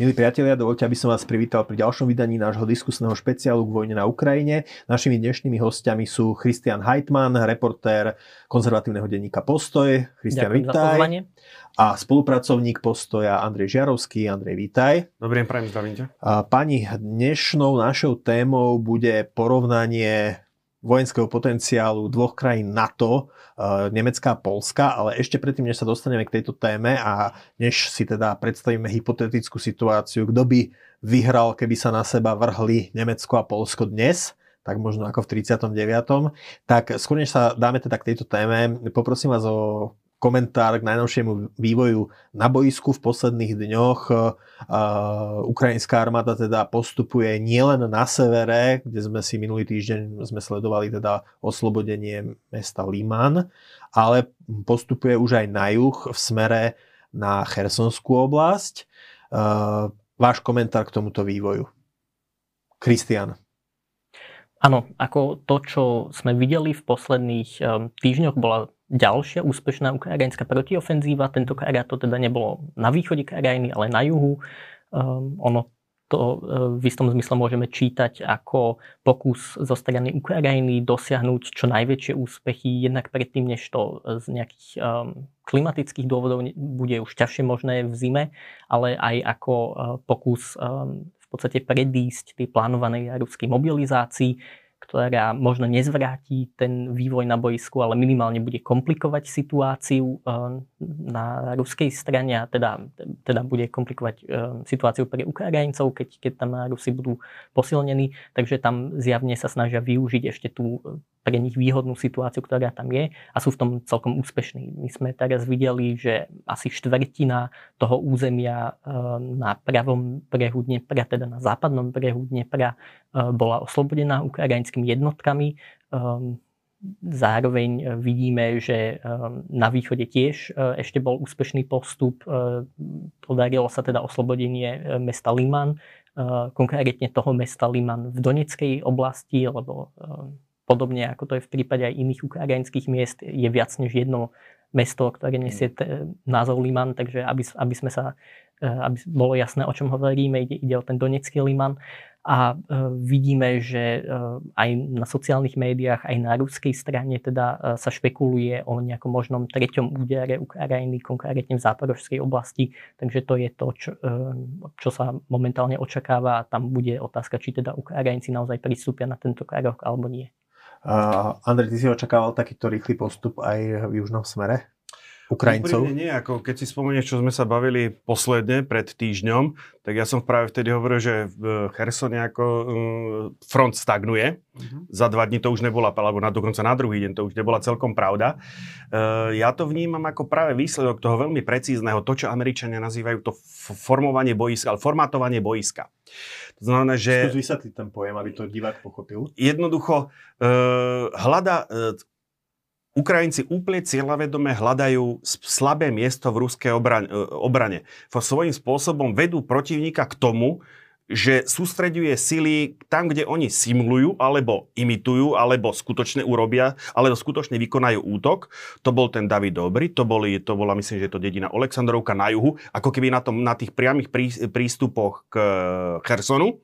Milí priatelia, dovolte, aby som vás privítal pri ďalšom vydaní nášho diskusného špeciálu k vojne na Ukrajine. Našimi dnešnými hostiami sú Christian Heitmann, reportér konzervatívneho denníka Postoj. Christian, vítaj. A spolupracovník Postoja Andrej Žiarovský. Andrej, vítaj. Dobrý deň, prajem, zdravím ťa. Pani, dnešnou našou témou bude porovnanie vojenského potenciálu dvoch krajín NATO, e, Nemecka a Polska, ale ešte predtým, než sa dostaneme k tejto téme a než si teda predstavíme hypotetickú situáciu, kto by vyhral, keby sa na seba vrhli Nemecko a Polsko dnes, tak možno ako v 39. Tak skôr než sa dáme teda k tejto téme, poprosím vás o komentár k najnovšiemu vývoju na boisku v posledných dňoch. Ukrajinská armáda teda postupuje nielen na severe, kde sme si minulý týždeň sme sledovali teda oslobodenie mesta Liman, ale postupuje už aj na juh v smere na Chersonskú oblasť. Váš komentár k tomuto vývoju. Kristian. Áno, ako to, čo sme videli v posledných týždňoch, bola ďalšia úspešná ukrajinská protiofenzíva. Tentokrát to teda nebolo na východe krajiny, ale na juhu. Um, ono to uh, v istom zmysle môžeme čítať ako pokus zo strany Ukrajiny dosiahnuť čo najväčšie úspechy, jednak predtým, než to z nejakých um, klimatických dôvodov bude už ťažšie možné v zime, ale aj ako uh, pokus um, v podstate predísť tej plánovanej ruskej mobilizácii, ktorá možno nezvráti ten vývoj na boisku, ale minimálne bude komplikovať situáciu eh, na ruskej strane a teda, teda bude komplikovať eh, situáciu pre Ukrajincov, keď, keď tam Rusi budú posilnení. Takže tam zjavne sa snažia využiť ešte tú pre nich výhodnú situáciu, ktorá tam je a sú v tom celkom úspešní. My sme teraz videli, že asi štvrtina toho územia eh, na pravom brehu Dnepra, teda na západnom brehu Dnepra, eh, bola oslobodená ukrajinskými jednotkami. Ehm, zároveň vidíme, že ehm, na východe tiež eh, ešte bol úspešný postup. Podarilo sa teda oslobodenie mesta Liman, konkrétne toho mesta Liman v Doneckej oblasti, lebo ehm, podobne ako to je v prípade aj iných ukrajinských miest, je viac než jedno mesto, ktoré nesie mm. t- názov Liman, takže aby, aby sme sa, e, aby bolo jasné, o čom hovoríme, ide, ide o ten donecký Liman. A e, vidíme, že e, aj na sociálnych médiách, aj na ruskej strane teda e, sa špekuluje o nejakom možnom treťom údere Ukrajiny, konkrétne v záporožskej oblasti. Takže to je to, čo, čo sa momentálne očakáva a tam bude otázka, či teda Ukrajinci naozaj pristúpia na tento krok alebo nie. Uh, Andrej, ty si očakával takýto rýchly postup aj v južnom smere? Ukrajincov? Úprimne nie, ako keď si spomenieš, čo sme sa bavili posledne pred týždňom, tak ja som práve vtedy hovoril, že v Chersone ako um, front stagnuje. Uh-huh. Za dva dní to už nebola, alebo na, dokonca na druhý deň to už nebola celkom pravda. Uh, ja to vnímam ako práve výsledok toho veľmi precízneho, to, čo Američania nazývajú to formovanie boiska, ale formátovanie boiska. To znamená, že... Skús vysvetliť ten pojem, aby to divák pochopil. Jednoducho uh, hľada, Ukrajinci úplne cieľavedome hľadajú slabé miesto v ruskej obrane. obrane. Svojím spôsobom vedú protivníka k tomu, že sústreďuje sily tam, kde oni simulujú, alebo imitujú, alebo skutočne urobia, alebo skutočne vykonajú útok. To bol ten David Dobry, to, boli, to bola, myslím, že to dedina Oleksandrovka na juhu, ako keby na, tom, na tých priamých prístupoch k Chersonu.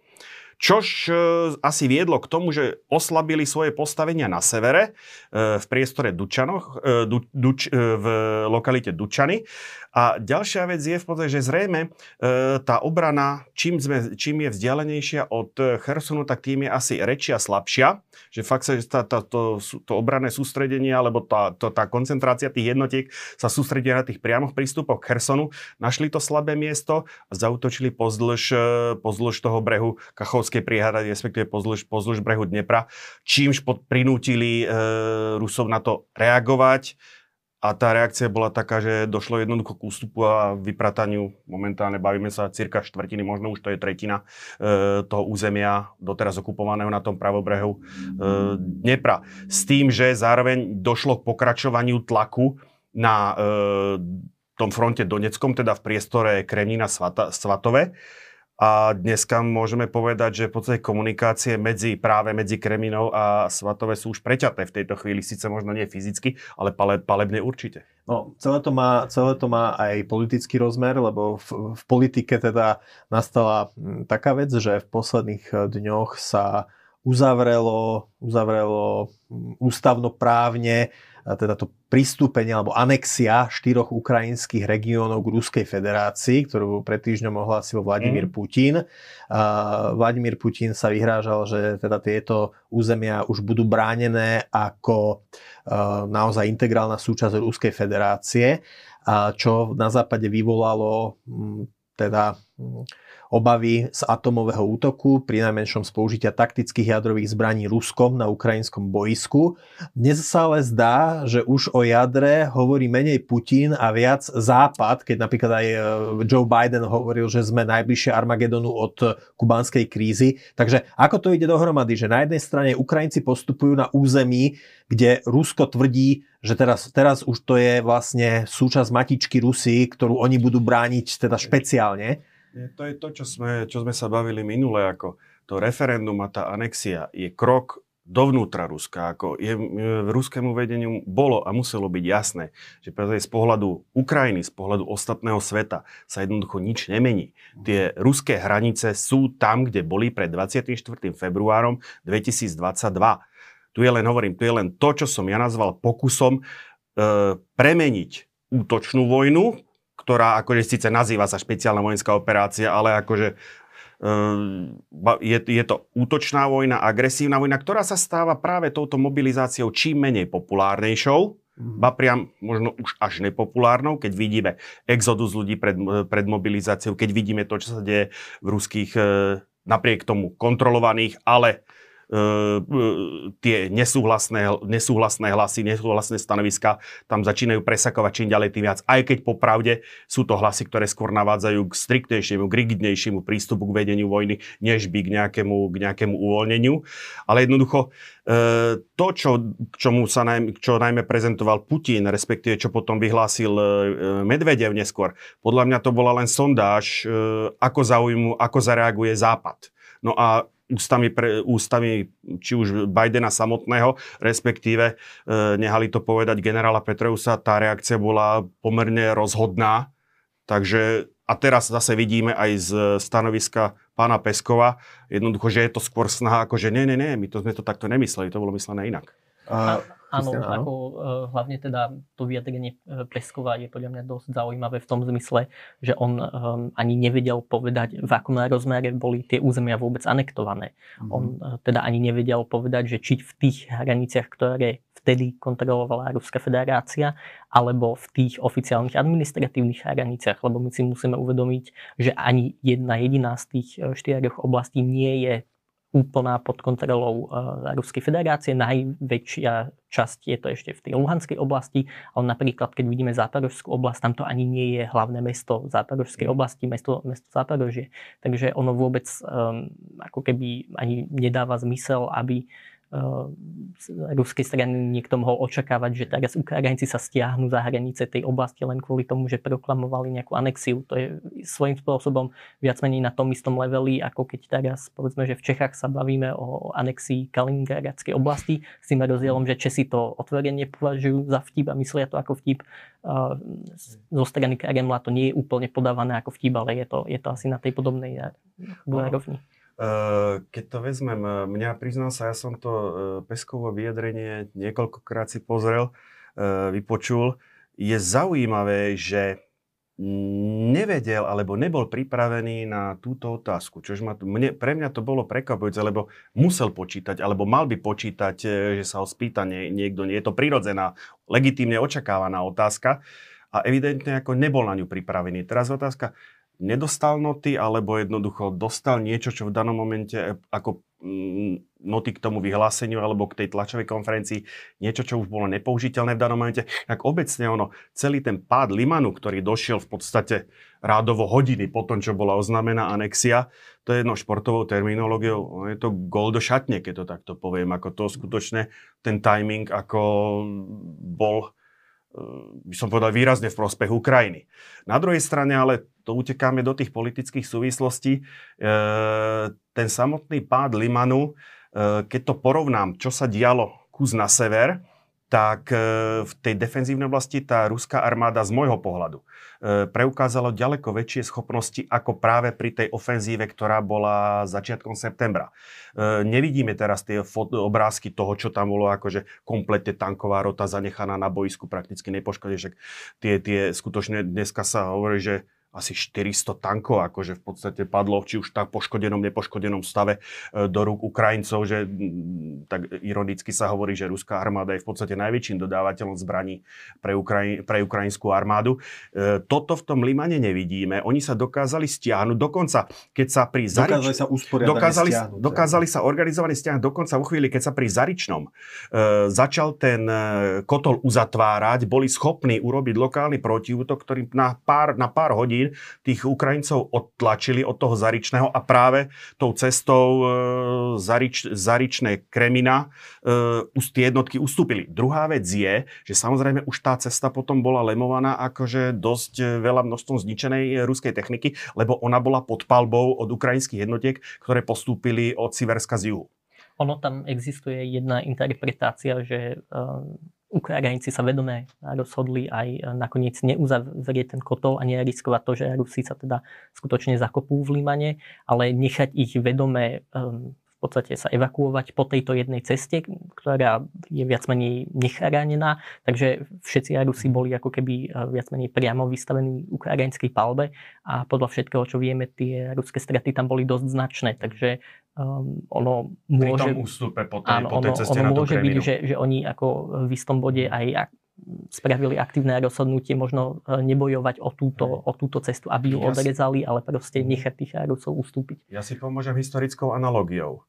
Čož e, asi viedlo k tomu, že oslabili svoje postavenia na severe, e, v priestore Dučanoch, e, du, Duč, v lokalite Dučany a ďalšia vec je v podstate, že zrejme e, tá obrana, čím, sme, čím je vzdialenejšia od Chersonu, tak tým je asi rečia slabšia. Že fakt sa tá, tá, to, to obranné sústredenie alebo tá, to, tá koncentrácia tých jednotiek sa sústredí na tých priamoch prístupoch k Chersonu. Našli to slabé miesto a zautočili pozdĺž, e, pozdĺž toho brehu Kachovskej priehady, respektíve pozdĺž, pozdĺž brehu Dnepra, čímž pod, prinútili e, Rusov na to reagovať a tá reakcia bola taká, že došlo jednoducho k ústupu a vyprataniu. Momentálne bavíme sa cirka štvrtiny, možno už to je tretina e, toho územia doteraz okupovaného na tom pravobrehu e, Dnepra. S tým, že zároveň došlo k pokračovaniu tlaku na e, tom fronte Doneckom, teda v priestore Kremnina Svata. A dneska môžeme povedať, že v podstate komunikácie medzi, práve medzi Kreminou a Svatové sú už preťaté v tejto chvíli, síce možno nie fyzicky, ale pale, palebne určite. No, celé to, má, celé to má aj politický rozmer, lebo v, v politike teda nastala hm, taká vec, že v posledných eh, dňoch sa uzavrelo, uzavrelo hm, ústavnoprávne teda to pristúpenie alebo anexia štyroch ukrajinských regiónov k Ruskej federácii, ktorú pred týždňom ohlásil Vladimír mm. Putin. Uh, Vladimír Putin sa vyhrážal, že teda tieto územia už budú bránené ako uh, naozaj integrálna súčasť Ruskej federácie, uh, čo na západe vyvolalo um, teda um, obavy z atomového útoku, pri najmenšom z použitia taktických jadrových zbraní Ruskom na ukrajinskom boisku. Dnes sa ale zdá, že už o jadre hovorí menej Putin a viac Západ, keď napríklad aj e, Joe Biden hovoril, že sme najbližšie Armagedonu od kubanskej krízy. Takže ako to ide dohromady, že na jednej strane Ukrajinci postupujú na území, kde Rusko tvrdí, že teraz, teraz už to je vlastne súčasť matičky Rusy, ktorú oni budú brániť teda špeciálne to je to, čo sme, čo sme sa bavili minule, ako to referendum a tá anexia je krok dovnútra Ruska. Ako je, v ruskému vedeniu bolo a muselo byť jasné, že z pohľadu Ukrajiny, z pohľadu ostatného sveta sa jednoducho nič nemení. Tie ruské hranice sú tam, kde boli pred 24. februárom 2022. Tu je len, hovorím, tu je len to, čo som ja nazval pokusom e, premeniť útočnú vojnu, ktorá akože síce nazýva sa špeciálna vojenská operácia, ale akože ehm, je, je to útočná vojna, agresívna vojna, ktorá sa stáva práve touto mobilizáciou čím menej populárnejšou, mhm. ba priam možno už až nepopulárnou, keď vidíme exodus ľudí pred, pred mobilizáciou, keď vidíme to, čo sa deje v ruských, e, napriek tomu kontrolovaných, ale tie nesúhlasné, nesúhlasné hlasy, nesúhlasné stanoviska tam začínajú presakovať čím ďalej tým viac. Aj keď popravde sú to hlasy, ktoré skôr navádzajú k striktnejšiemu, k rigidnejšiemu prístupu k vedeniu vojny, než by k nejakému, k nejakému uvoľneniu. Ale jednoducho e, to, čo, čomu sa najmä, čo najmä prezentoval Putin, respektíve čo potom vyhlásil e, Medvedev neskôr, podľa mňa to bola len sondáž, ako zaujmu, ako zareaguje Západ. No a ústami, pre, ústami či už Bidena samotného, respektíve e, nehali to povedať generála Petreusa, tá reakcia bola pomerne rozhodná. Takže a teraz zase vidíme aj z stanoviska pána Peskova, jednoducho, že je to skôr snaha, ako že nie, nie, nie, my to sme to takto nemysleli, to bolo myslené inak. A, áno, Christian, ako uh, hlavne teda to vyjadrenie e, Pleskova je podľa mňa dosť zaujímavé v tom zmysle, že on um, ani nevedel povedať, v akom rozmere boli tie územia vôbec anektované. Mm-hmm. On uh, teda ani nevedel povedať, že či v tých hraniciach, ktoré vtedy kontrolovala Ruská federácia, alebo v tých oficiálnych administratívnych hraniciach, lebo my si musíme uvedomiť, že ani jedna jediná z tých štyroch oblastí nie je úplná pod kontrolou uh, Ruskej federácie. Najväčšia časť je to ešte v tej Luhanskej oblasti, ale napríklad, keď vidíme Záporožskú oblasť, tam to ani nie je hlavné mesto Záporožskej oblasti, mesto, mesto Záporožie. Takže ono vôbec um, ako keby ani nedáva zmysel, aby uh, ruskej strany niekto mohol očakávať, že teraz Ukrajinci sa stiahnu za hranice tej oblasti len kvôli tomu, že proklamovali nejakú anexiu. To je svojím spôsobom viac menej na tom istom leveli, ako keď teraz povedzme, že v Čechách sa bavíme o anexii Kaliningradskej oblasti s tým rozdielom, že Česi to otvorene považujú za vtip a myslia to ako vtip. Uh, zo strany Kremla to nie je úplne podávané ako vtip, ale je to, je to asi na tej podobnej rovni. Eh, keď to vezmem, eh, mňa priznal sa, ja som to eh, Peskovo vyjadrenie niekoľkokrát si pozrel, vypočul. Je zaujímavé, že nevedel alebo nebol pripravený na túto otázku. Čož ma, mne, pre mňa to bolo prekvapujúce, lebo musel počítať, alebo mal by počítať, že sa ho spýta nie, niekto. Nie je to prirodzená, legitímne očakávaná otázka a evidentne ako nebol na ňu pripravený. Teraz otázka, nedostal noty, alebo jednoducho dostal niečo, čo v danom momente e, ako mm, noty k tomu vyhláseniu alebo k tej tlačovej konferencii, niečo, čo už bolo nepoužiteľné v danom momente. Tak obecne ono, celý ten pád Limanu, ktorý došiel v podstate rádovo hodiny po tom, čo bola oznámená anexia, to je jedno športovou terminológiou, je to gol do šatne, keď to takto poviem, ako to skutočne ten timing, ako bol by som povedal, výrazne v prospech Ukrajiny. Na druhej strane ale to utekáme do tých politických súvislostí. Ten samotný pád Limanu, keď to porovnám, čo sa dialo kus na sever, tak e, v tej defenzívnej oblasti tá ruská armáda z môjho pohľadu e, preukázala ďaleko väčšie schopnosti ako práve pri tej ofenzíve, ktorá bola začiatkom septembra. E, nevidíme teraz tie obrázky toho, čo tam bolo, akože kompletne tanková rota zanechaná na boisku, prakticky nepoškodené. Tie, tie skutočne dneska sa hovorí, že asi 400 tankov, akože v podstate padlo, či už tak poškodenom, nepoškodenom stave e, do rúk Ukrajincov, že tak ironicky sa hovorí, že ruská armáda je v podstate najväčším dodávateľom zbraní pre, Ukraji, pre ukrajinskú armádu. E, toto v tom Limane nevidíme. Oni sa dokázali stiahnuť, dokonca keď sa pri Zarič... Dokázali sa dokázali, stiahnuť, dokázali sa organizovaný stiahnuť, dokonca vo chvíli, keď sa pri Zaričnom e, začal ten e, kotol uzatvárať, boli schopní urobiť lokálny protiútok, ktorý na pár, na pár hodín tých Ukrajincov odtlačili od toho Zaričného a práve tou cestou e, Zarič, Zaričné Kremina e, tie jednotky ustúpili. Druhá vec je, že samozrejme už tá cesta potom bola lemovaná akože dosť e, veľa množstvom zničenej ruskej techniky, lebo ona bola pod palbou od ukrajinských jednotiek, ktoré postúpili od Siverska z juhu. Ono tam existuje jedna interpretácia, že Ukrajinci sa vedome rozhodli aj e, nakoniec neuzavrieť ten kotol a neriskovať to, že Rusi sa teda skutočne zakopú v Limane, ale nechať ich vedome um, v podstate sa evakuovať po tejto jednej ceste, ktorá je viac menej nechránená. Takže všetci Rusi boli ako keby e, viac menej priamo vystavení ukrajinskej palbe a podľa všetkého, čo vieme, tie ruské straty tam boli dosť značné. Takže um, ono môže... Pri tom ústupe po tej, áno, po tej ceste ono, ono môže byť, že, že oni ako v istom bode aj spravili aktívne rozhodnutie možno e, nebojovať o túto, o túto cestu, aby ju ja odrezali, ale proste mhm. nechať tých Rusov ustúpiť. Ja si pomôžem historickou analogiou.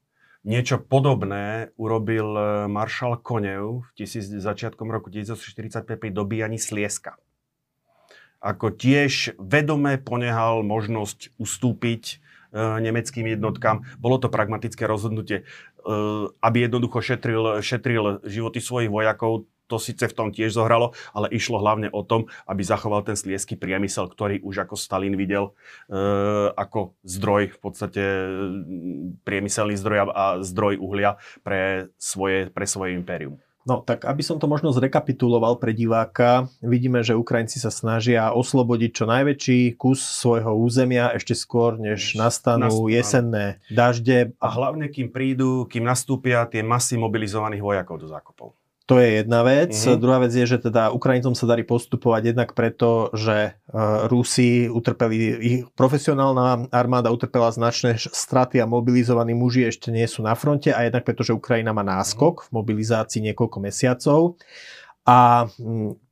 Niečo podobné urobil e, maršal Konev v tisíc, začiatkom roku 1945 pri dobíjaní Slieska. Ako tiež vedome ponehal možnosť ustúpiť e, nemeckým jednotkám. Bolo to pragmatické rozhodnutie, aby jednoducho šetril, šetril životy svojich vojakov to síce v tom tiež zohralo, ale išlo hlavne o tom, aby zachoval ten sliesky priemysel, ktorý už ako Stalin videl e, ako zdroj, v podstate priemyselný zdroj a zdroj uhlia pre svoje, pre svoje impérium. No tak aby som to možno zrekapituloval pre diváka, vidíme, že Ukrajinci sa snažia oslobodiť čo najväčší kus svojho územia ešte skôr, než nastanú jesenné dažde. A hlavne, kým prídu, kým nastúpia tie masy mobilizovaných vojakov do zákopov. To je jedna vec. Mm-hmm. Druhá vec je, že teda Ukrajincom sa darí postupovať jednak preto, že uh, Rusi utrpeli, ich profesionálna armáda utrpela značné straty a mobilizovaní muži ešte nie sú na fronte a jednak preto, že Ukrajina má náskok v mobilizácii niekoľko mesiacov. A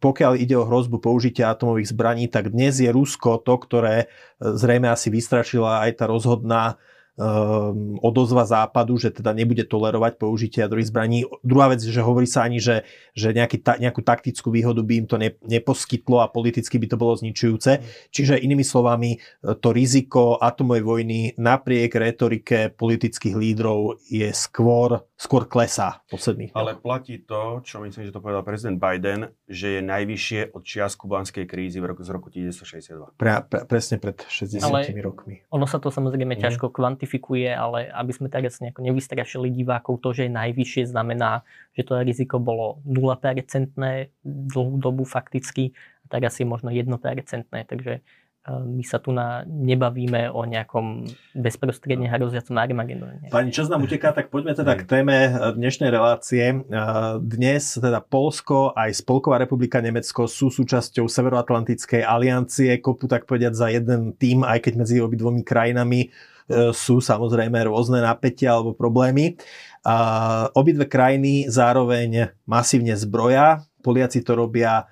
pokiaľ ide o hrozbu použitia atomových zbraní, tak dnes je Rusko to, ktoré e, zrejme asi vystrašila aj tá rozhodná um, odozva západu, že teda nebude tolerovať použitie jadrových zbraní. Druhá vec, že hovorí sa ani, že, že nejaký, ta, nejakú taktickú výhodu by im to ne, neposkytlo a politicky by to bolo zničujúce. Čiže inými slovami, to riziko atomovej vojny napriek retorike politických lídrov je skôr, skôr klesá posledných. Ale platí to, čo myslím, že to povedal prezident Biden, že je najvyššie od čias kubanskej krízy v roku, z roku 1962. Pre, pre, presne pred 60 Ale rokmi. Ono sa to samozrejme mm. ťažko kvantifikuje kvantifikuje, ale aby sme teraz nejako nevystrašili divákov, to, že je najvyššie, znamená, že to riziko bolo 0% dlhú dobu fakticky, a teraz je možno 1%, takže e, my sa tu na, nebavíme o nejakom bezprostredne hroziacom Armagedone. Pani, čas nám uteká, tak poďme teda k téme e, dnešnej relácie. E, dnes teda Polsko aj Spolková republika Nemecko sú súčasťou Severoatlantickej aliancie, kopu tak povedať za jeden tým, aj keď medzi obidvomi krajinami sú samozrejme rôzne napätia alebo problémy. A obidve krajiny zároveň masívne zbroja. Poliaci to robia e,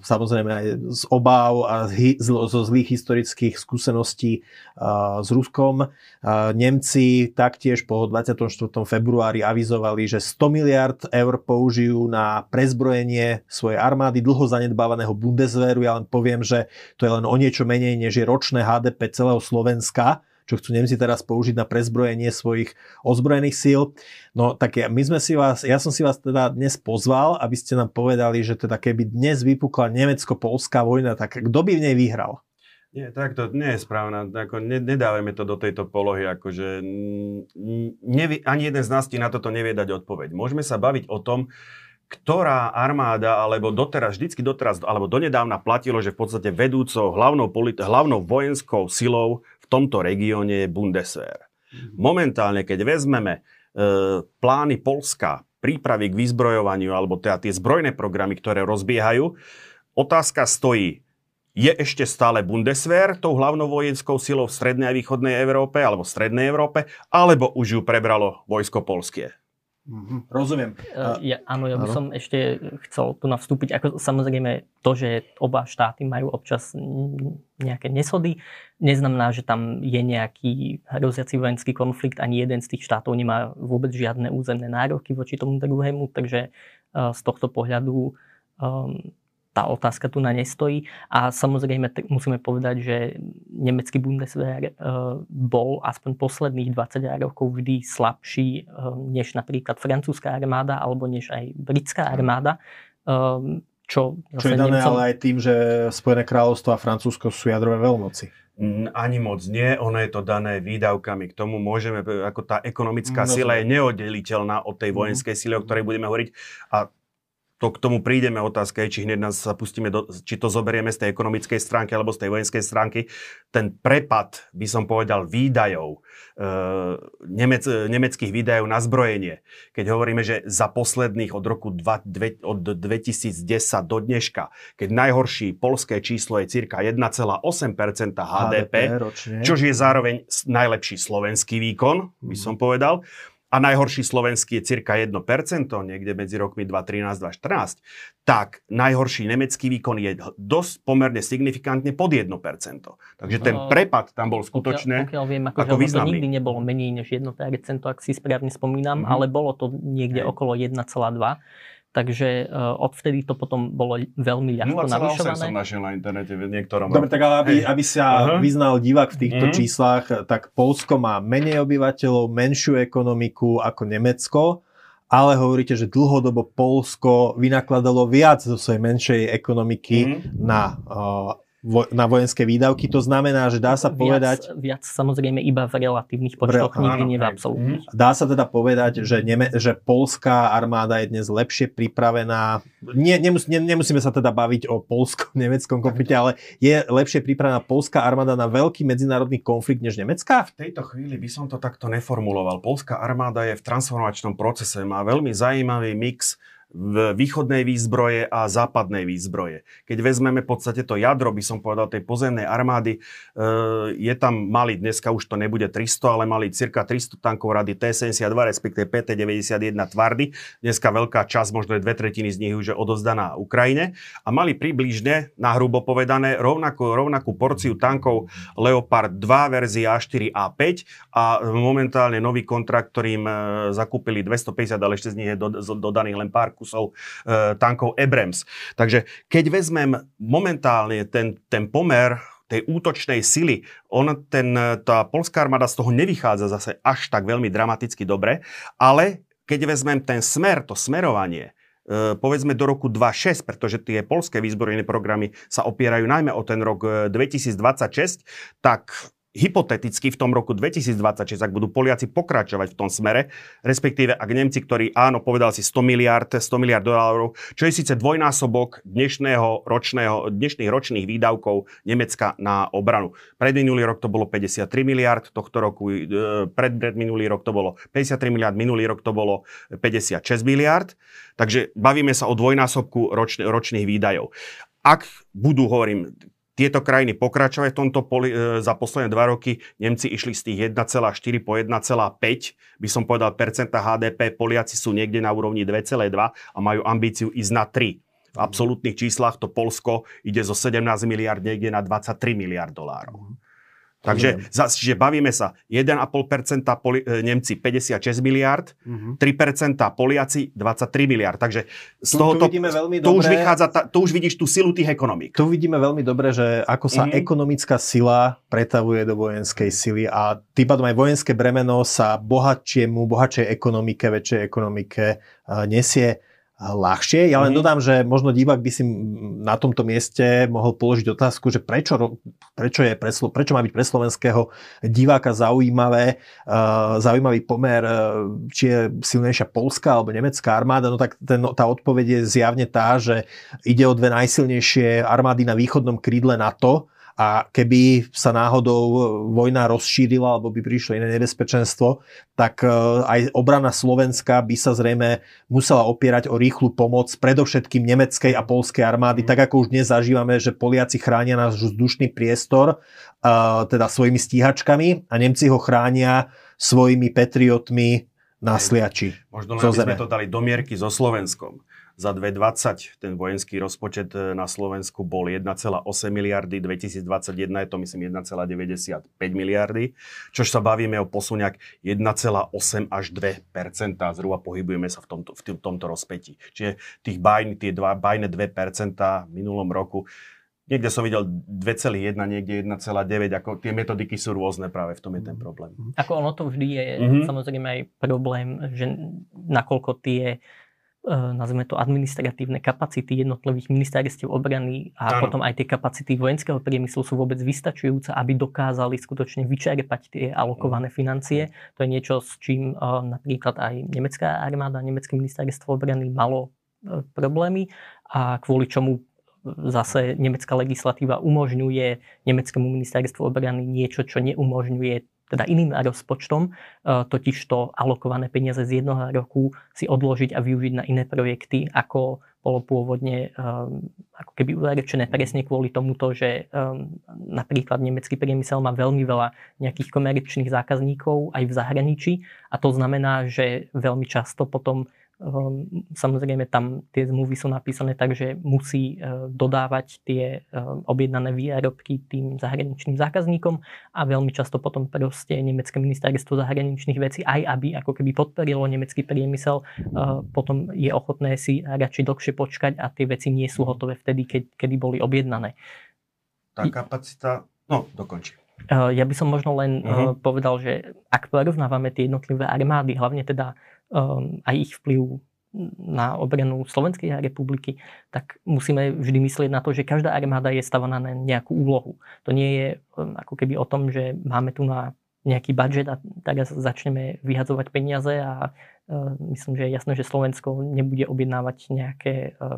samozrejme aj z obáv a zo zlých historických skúseností e, s Ruskom. Nemci taktiež po 24. februári avizovali, že 100 miliard eur použijú na prezbrojenie svojej armády dlho zanedbávaného Bundeswehru. Ja len poviem, že to je len o niečo menej, než je ročné HDP celého Slovenska čo chcú Nemci teraz použiť na prezbrojenie svojich ozbrojených síl. No tak ja, my sme si vás, ja som si vás teda dnes pozval, aby ste nám povedali, že teda keby dnes vypukla nemecko-polská vojna, tak kto by v nej vyhral? Nie, tak to nie je správne. Ako ne, nedávajme to do tejto polohy, akože nevie, ani jeden z nás ti na toto nevie dať odpoveď. Môžeme sa baviť o tom, ktorá armáda, alebo doteraz, vždycky doteraz, alebo donedávna platilo, že v podstate vedúcou hlavnou, polit- hlavnou vojenskou silou tomto regióne je Bundeswehr. Mhm. Momentálne, keď vezmeme e, plány Polska, prípravy k vyzbrojovaniu, alebo teda tie zbrojné programy, ktoré rozbiehajú, otázka stojí, je ešte stále Bundeswehr tou hlavnou vojenskou silou v strednej a východnej Európe alebo v strednej Európe, alebo už ju prebralo vojsko polskie? Mm-hmm, rozumiem. Uh, ja, áno, ja by áno. som ešte chcel tu navstúpiť. Ako samozrejme to, že oba štáty majú občas nejaké nesody, neznamená, že tam je nejaký hroziaci vojenský konflikt. Ani jeden z tých štátov nemá vôbec žiadne územné nároky voči tomu druhému, takže uh, z tohto pohľadu um, tá otázka tu na nestojí. A samozrejme t- musíme povedať, že nemecký Bundeswehr e, bol aspoň posledných 20 rokov vždy slabší e, než napríklad francúzska armáda alebo než aj britská armáda. E, čo, čo je dané Nemcom... ale aj tým, že Spojené kráľovstvo a Francúzsko sú jadrové veľmoci. Ani moc nie, ono je to dané výdavkami. K tomu môžeme, ako tá ekonomická no, sila je neoddeliteľná od tej mhm. vojenskej sily, o ktorej budeme hovoriť. A to k tomu prídeme. Otázka je, či hneď nás sa pustíme, do, či to zoberieme z tej ekonomickej stránky alebo z tej vojenskej stránky. Ten prepad, by som povedal, výdajov, e, nemec, nemeckých výdajov na zbrojenie, keď hovoríme, že za posledných od roku dva, dve, od 2010 do dneška, keď najhorší polské číslo je cirka 1,8% HDP, HDP čož je zároveň najlepší slovenský výkon, by som povedal, a najhorší slovenský je cirka 1%, niekde medzi rokmi 2013-2014, tak najhorší nemecký výkon je dosť pomerne signifikantne pod 1%. Takže ten no, prepad tam bol skutočne pokiaľ, pokiaľ viem, ako, ako významný. To nikdy nebolo menej než 1%, ak si správne spomínam, mm-hmm. ale bolo to niekde Hej. okolo 1,2%. Takže uh, odvtedy to potom bolo veľmi ľahko navyšované. 0,8 som našiel na internete v niektorom. Dobre, tak ale aby, aby sa uh-huh. vyznal divák v týchto uh-huh. číslach, tak Polsko má menej obyvateľov, menšiu ekonomiku ako Nemecko, ale hovoríte, že dlhodobo Polsko vynakladalo viac zo svojej menšej ekonomiky uh-huh. na uh, na vojenské výdavky. To znamená, že dá sa viac, povedať... Viac samozrejme iba v relatívnych počtoch, Re... nikdy nie v absolútnych. Mhm. Dá sa teda povedať, že, Neme, že polská armáda je dnes lepšie pripravená. Nie, nemus, ne, nemusíme sa teda baviť o polsko-nemeckom konflikte, ale je lepšie pripravená polská armáda na veľký medzinárodný konflikt než nemecká? V tejto chvíli by som to takto neformuloval. Polská armáda je v transformačnom procese, má veľmi zaujímavý mix v východnej výzbroje a západnej výzbroje. Keď vezmeme v podstate to jadro, by som povedal, tej pozemnej armády, e, je tam malý, dneska už to nebude 300, ale mali cirka 300 tankov rady T-72, respektíve PT-91 tvardy. Dneska veľká časť, možno dve tretiny z nich už je odozdaná Ukrajine. A mali približne, na hrubo povedané, rovnakú, rovnakú porciu tankov Leopard 2 verzia A4 A5 a momentálne nový kontrakt, ktorým e, zakúpili 250, ale ešte z nich je dodaných len pár kusov e, tankov Abrams. Takže keď vezmem momentálne ten, ten pomer tej útočnej sily, on, ten, tá polská armáda z toho nevychádza zase až tak veľmi dramaticky dobre, ale keď vezmem ten smer, to smerovanie, e, povedzme do roku 2026, pretože tie polské výzbrojné programy sa opierajú najmä o ten rok 2026, e, tak hypoteticky v tom roku 2026, ak budú Poliaci pokračovať v tom smere, respektíve ak Nemci, ktorí áno, povedal si 100 miliard, 100 miliard dolárov, čo je síce dvojnásobok dnešného ročného, dnešných ročných výdavkov Nemecka na obranu. Pred minulý rok to bolo 53 miliard, tohto roku, e, pred, pred minulý rok to bolo 53 miliard, minulý rok to bolo 56 miliard. Takže bavíme sa o dvojnásobku ročne, ročných výdajov. Ak budú, hovorím, tieto krajiny pokračovať v tomto poli, e, za posledné dva roky. Nemci išli z tých 1,4 po 1,5, by som povedal, percenta HDP. Poliaci sú niekde na úrovni 2,2 a majú ambíciu ísť na 3. V absolútnych číslach to Polsko ide zo 17 miliard niekde na 23 miliard dolárov. Takže zas, čiže bavíme sa 1,5% poli, e, Nemci 56 miliard, uh-huh. 3% Poliaci 23 miliard. Takže z Tu- toho tu vidíme veľmi tu už vychádza, ta, tu už vidíš tú silu tých ekonomík. Tu vidíme veľmi dobre, že ako sa Mhm. ekonomická sila pretavuje do vojenskej sily a tým pádom aj vojenské bremeno sa bohatšiemu, bohatšej ekonomike, väčšej ekonomike uh, nesie ľahšie. Ja len Mhm. dodám, že možno divák by si na tomto mieste mohol položiť otázku, že prečo, prečo, je pre, prečo má byť pre slovenského diváka zaujímavé, uh, zaujímavý pomer, uh, či je silnejšia polská alebo nemecká armáda. No tak ten, tá odpoveď je zjavne tá, že ide o dve najsilnejšie armády na východnom krídle NATO a keby sa náhodou vojna rozšírila alebo by prišlo iné nebezpečenstvo, tak e, aj obrana Slovenska by sa zrejme musela opierať o rýchlu pomoc predovšetkým nemeckej a polskej armády, tak ako už dnes zažívame, že Poliaci chránia náš vzdušný priestor e, teda svojimi stíhačkami a Nemci ho chránia svojimi patriotmi na sliači. Možno len by sme to dali do mierky so Slovenskom. Za 2020 ten vojenský rozpočet e, na Slovensku bol 1,8 miliardy, 2021 je to myslím 1,95 miliardy, čož sa bavíme o posuniak 1,8 až 2% zhruba pohybujeme sa v tomto, v tým- tomto rozpetí. Čiže tých bajn, tie dva, bajné 2% v minulom roku Niekde som videl 2,1, niekde 1,9, ako tie metodiky sú rôzne práve v tom je ten problém. Ako ono to vždy je Mhm. samozrejme aj problém, že nakoľko tie nazvime to administratívne kapacity jednotlivých ministerstiev obrany a Áno. potom aj tie kapacity vojenského priemyslu sú vôbec vystačujúce, aby dokázali skutočne vyčerpať tie alokované financie. To je niečo, s čím e, napríklad aj nemecká armáda, nemecké ministerstvo obrany malo e, problémy a kvôli čomu zase nemecká legislatíva umožňuje nemeckému ministerstvu obrany niečo, čo neumožňuje teda iným rozpočtom, e, totiž to alokované peniaze z jednoho roku si odložiť a využiť na iné projekty, ako bolo pôvodne um, ako keby urečené presne kvôli tomuto, že um, napríklad nemecký priemysel má veľmi veľa nejakých komerčných zákazníkov aj v zahraničí. A to znamená, že veľmi často potom samozrejme tam tie zmluvy sú napísané tak, že musí uh, dodávať tie um, objednané výrobky tým zahraničným zákazníkom a veľmi často potom proste nemecké ministerstvo zahraničných vecí, aj aby ako keby podporilo nemecký priemysel, uh, potom je ochotné si radšej dlhšie počkať a tie veci nie sú hotové vtedy, kedy boli objednané. Tá kapacita, no dokončí. Uh, Ja by som možno len uh Mhm. povedal, že ak porovnávame tie jednotlivé armády, hlavne teda um, aj ich vplyv na obranu Slovenskej republiky, tak musíme vždy myslieť na to, že každá armáda je stavaná na nejakú úlohu. To nie je um, ako keby o tom, že máme tu na nejaký budget a teraz začneme vyhadzovať peniaze a uh, myslím, že je jasné, že Slovensko nebude objednávať nejaké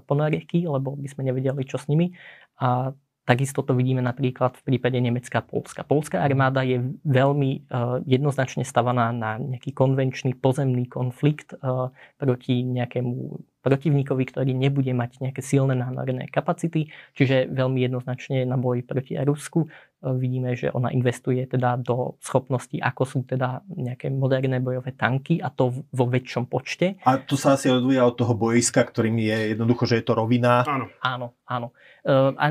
ponorievky, lebo by sme nevedeli, čo s nimi. A Takisto to vidíme napríklad v prípade Nemecka a Polska. Polská armáda je veľmi uh, jednoznačne stavaná na nejaký konvenčný pozemný konflikt uh, proti nejakému protivníkovi, ktorý nebude mať nejaké silné námorné kapacity, čiže veľmi jednoznačne na boj proti Rusku. Uh, vidíme, že ona investuje teda do schopností, ako sú teda nejaké moderné bojové tanky a to vo väčšom počte. A to sa asi odvíja od toho bojiska, ktorým je jednoducho, že je to rovina. Áno. Áno, áno. Ehm, A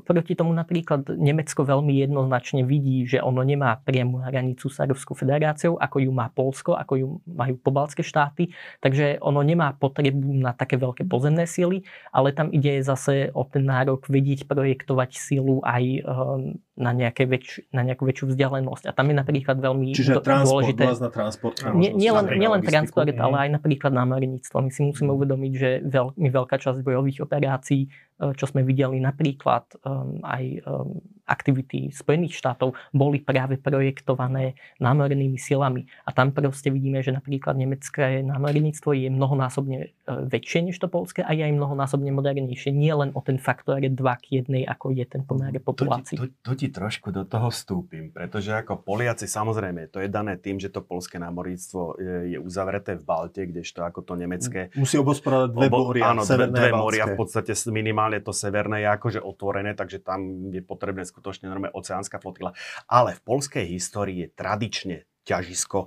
proti tomu napríklad Nemecko veľmi jednoznačne vidí, že ono nemá priamu hranicu s Ruskou federáciou, ako ju má Polsko, ako ju majú pobaltské štáty, takže ono nemá potrebu na také veľké pozemné síly, ale tam ide zase o ten nárok vedieť projektovať sílu aj ehm, na, nejaké väč- na nejakú väčšiu vzdialenosť. A tam je napríklad veľmi Čiže do- transport, dôležité... dôraz na transport. Nie, nie, len, Napríklad nie len logistiku. transport, Mhm. ale aj napríklad námorníctvo. My si musíme uvedomiť, že veľmi veľká časť bojových operácií, čo sme videli napríklad um, aj um, aktivity Spojených štátov, boli práve projektované námornými silami. A tam proste vidíme, že napríklad nemecké námorníctvo je mnohonásobne e, väčšie než to polské a je aj mnohonásobne modernejšie. Nie len o ten faktor 2 k 1, ako je ten pomer populácií. to, to ti trošku do toho vstúpim, pretože ako Poliaci, samozrejme, to je dané tým, že to polské námorníctvo je, je uzavreté v Balte, kdežto ako to nemecké Musí obospodárať dve Obo- moria, áno, dve, dve a moria, v podstate minimálne to severné je akože otvorené, takže tam je potrebné skutočne normálne oceánska flotila. Ale v polskej histórii je tradične ťažisko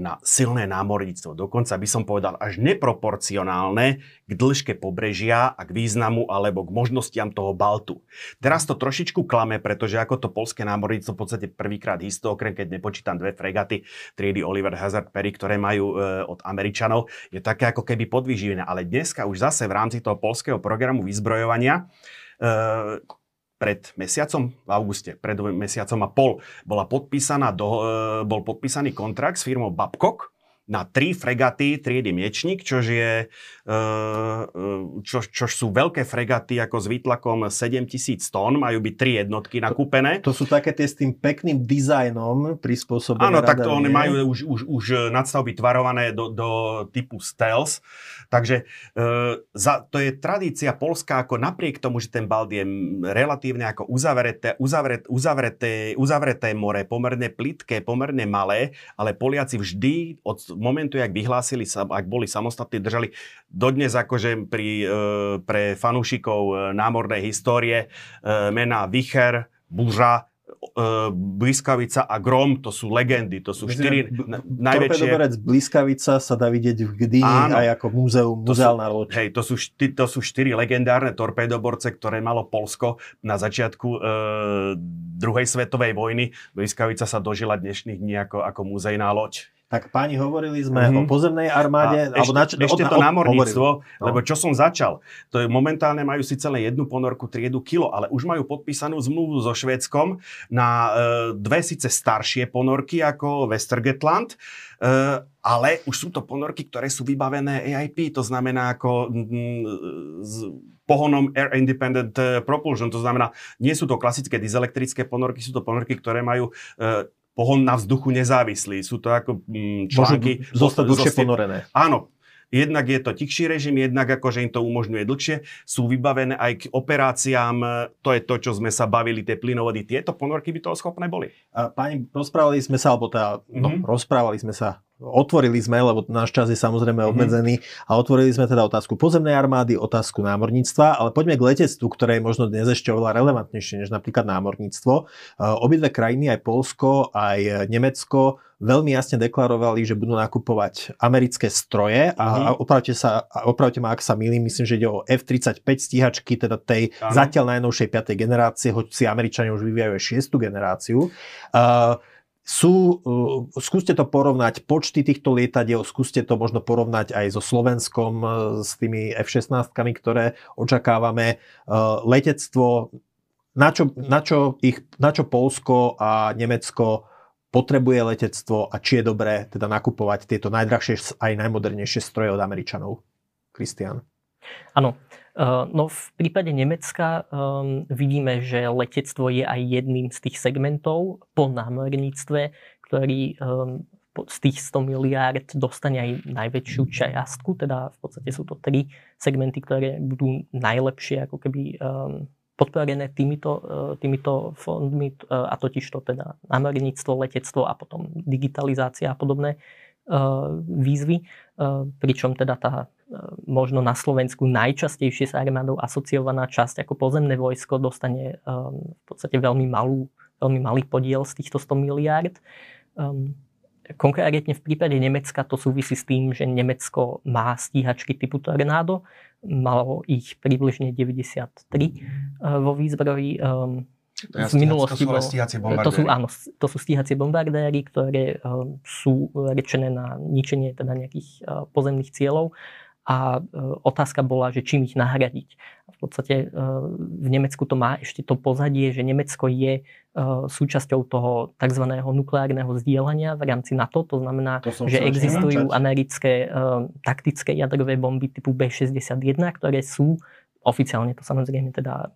na silné námorníctvo. Dokonca by som povedal až neproporcionálne k dĺžke pobrežia a k významu alebo k možnostiam toho Baltu. Teraz to trošičku klame, pretože ako to polské námorníctvo v podstate prvýkrát isto, okrem keď nepočítam dve fregaty triedy Oliver Hazard Perry, ktoré majú e, od Američanov, je také ako keby podvyživené. Ale dneska už zase v rámci toho polského programu vyzbrojovania e, pred mesiacom, v auguste, pred mesiacom a pol, bola podpísaná do, e, bol podpísaný kontrakt s firmou Babcock, na tri fregaty triedy Miečnik, čož, je, e, e, čo, čož sú veľké fregaty ako s výtlakom 7000 tón, majú byť tri jednotky nakúpené. To, to sú také tie s tým pekným dizajnom prispôsobené Áno, tak to oni majú už, už, už nadstavby tvarované do, do typu stealth, takže e, za, to je tradícia Polska, ako napriek tomu, že ten bald je relatívne ako uzavreté, uzavreté, uzavreté, uzavreté more, pomerne plitké, pomerne malé, ale Poliaci vždy od momentu, jak vyhlásili, ak boli samostatní, držali dodnes akože pri, e, pre fanúšikov e, námornej histórie e, mená Vicher, Buža, Bliskavica a Grom, to sú legendy, to sú štyri b- najväčšie... Torpedoborec Bliskavica sa dá vidieť v Gdyni aj ako múzeum, muzeálna loď. Hej, to sú, šty, to sú štyri legendárne torpedoborce, ktoré malo Polsko na začiatku e, druhej svetovej vojny. Bliskavica sa dožila dnešných dní ako, ako muzejná loď. Tak páni, hovorili sme mm-hmm. o pozemnej armáde. A alebo ešte, na, ešte to námorníctvo, no. lebo čo som začal, to je momentálne majú síce len jednu ponorku triedu kilo, ale už majú podpísanú zmluvu so Švédskom na e, dve síce staršie ponorky ako Westergetland, e, ale už sú to ponorky, ktoré sú vybavené AIP, to znamená ako mm, s pohonom Air Independent e, Propulsion, to znamená, nie sú to klasické dizelektrické ponorky, sú to ponorky, ktoré majú e, pohon na vzduchu nezávislý. Sú to ako mm, články... Môžu zostať dlhšie ponorené. Áno, Jednak je to tichší režim, jednak akože im to umožňuje dlhšie. Sú vybavené aj k operáciám, to je to, čo sme sa bavili, tie plynovody. Tieto ponorky by toho schopné boli. A pani, rozprávali sme sa, alebo teda, mm-hmm. no, mhm. rozprávali sme sa otvorili sme, lebo náš čas je samozrejme mhm. obmedzený, mm-hmm. a otvorili sme teda otázku pozemnej armády, otázku námorníctva, ale poďme k letectvu, ktoré je možno dnes ešte oveľa relevantnejšie než napríklad námorníctvo. Obidve krajiny, aj Polsko, aj Nemecko, veľmi jasne deklarovali, že budú nakupovať americké stroje a, mm-hmm. a opravte, sa, opravte ma, ak sa milím, myslím, že ide o F-35 stíhačky, teda tej ano. zatiaľ najnovšej 5. generácie, hoci Američania už vyvíjajú aj 6. generáciu. Uh, sú, uh, skúste to porovnať, počty týchto lietadiel, skúste to možno porovnať aj so Slovenskom, uh, s tými F-16, ktoré očakávame. Uh, letectvo, na čo, na, čo ich, na čo Polsko a Nemecko potrebuje letectvo a či je dobré teda nakupovať tieto najdrahšie aj najmodernejšie stroje od Američanov. Kristian. Áno, Eh, no v prípade Nemecka um, vidíme, že letectvo je aj jedným z tých segmentov po námorníctve, ktorý um, z tých 100 miliárd dostane aj najväčšiu čiastku, teda v podstate sú to tri segmenty, ktoré budú najlepšie ako keby um, podporené týmito, týmito fondmi, a totiž to teda námorníctvo, letectvo a potom digitalizácia a podobné výzvy, pričom teda tá možno na Slovensku najčastejšie s armádou asociovaná časť ako pozemné vojsko dostane um, v podstate veľmi, malú, veľmi malý podiel z týchto 100 miliárd. Um, konkrétne v prípade Nemecka to súvisí s tým, že Nemecko má stíhačky typu Tornado, malo ich približne 93 uh, vo výzbroji. Um, v minulosti to sú stíhacie bombardéry. To sú, áno, to sú stíhacie bombardéry, ktoré uh, sú rečené na ničenie teda nejakých uh, pozemných cieľov a e, otázka bola, že čím ich nahradiť. V podstate e, v Nemecku to má ešte to pozadie, že Nemecko je e, súčasťou toho tzv. nukleárneho zdieľania v rámci NATO. To znamená, to že existujú americké taktické jadrové bomby typu B-61, ktoré sú oficiálne to samozrejme teda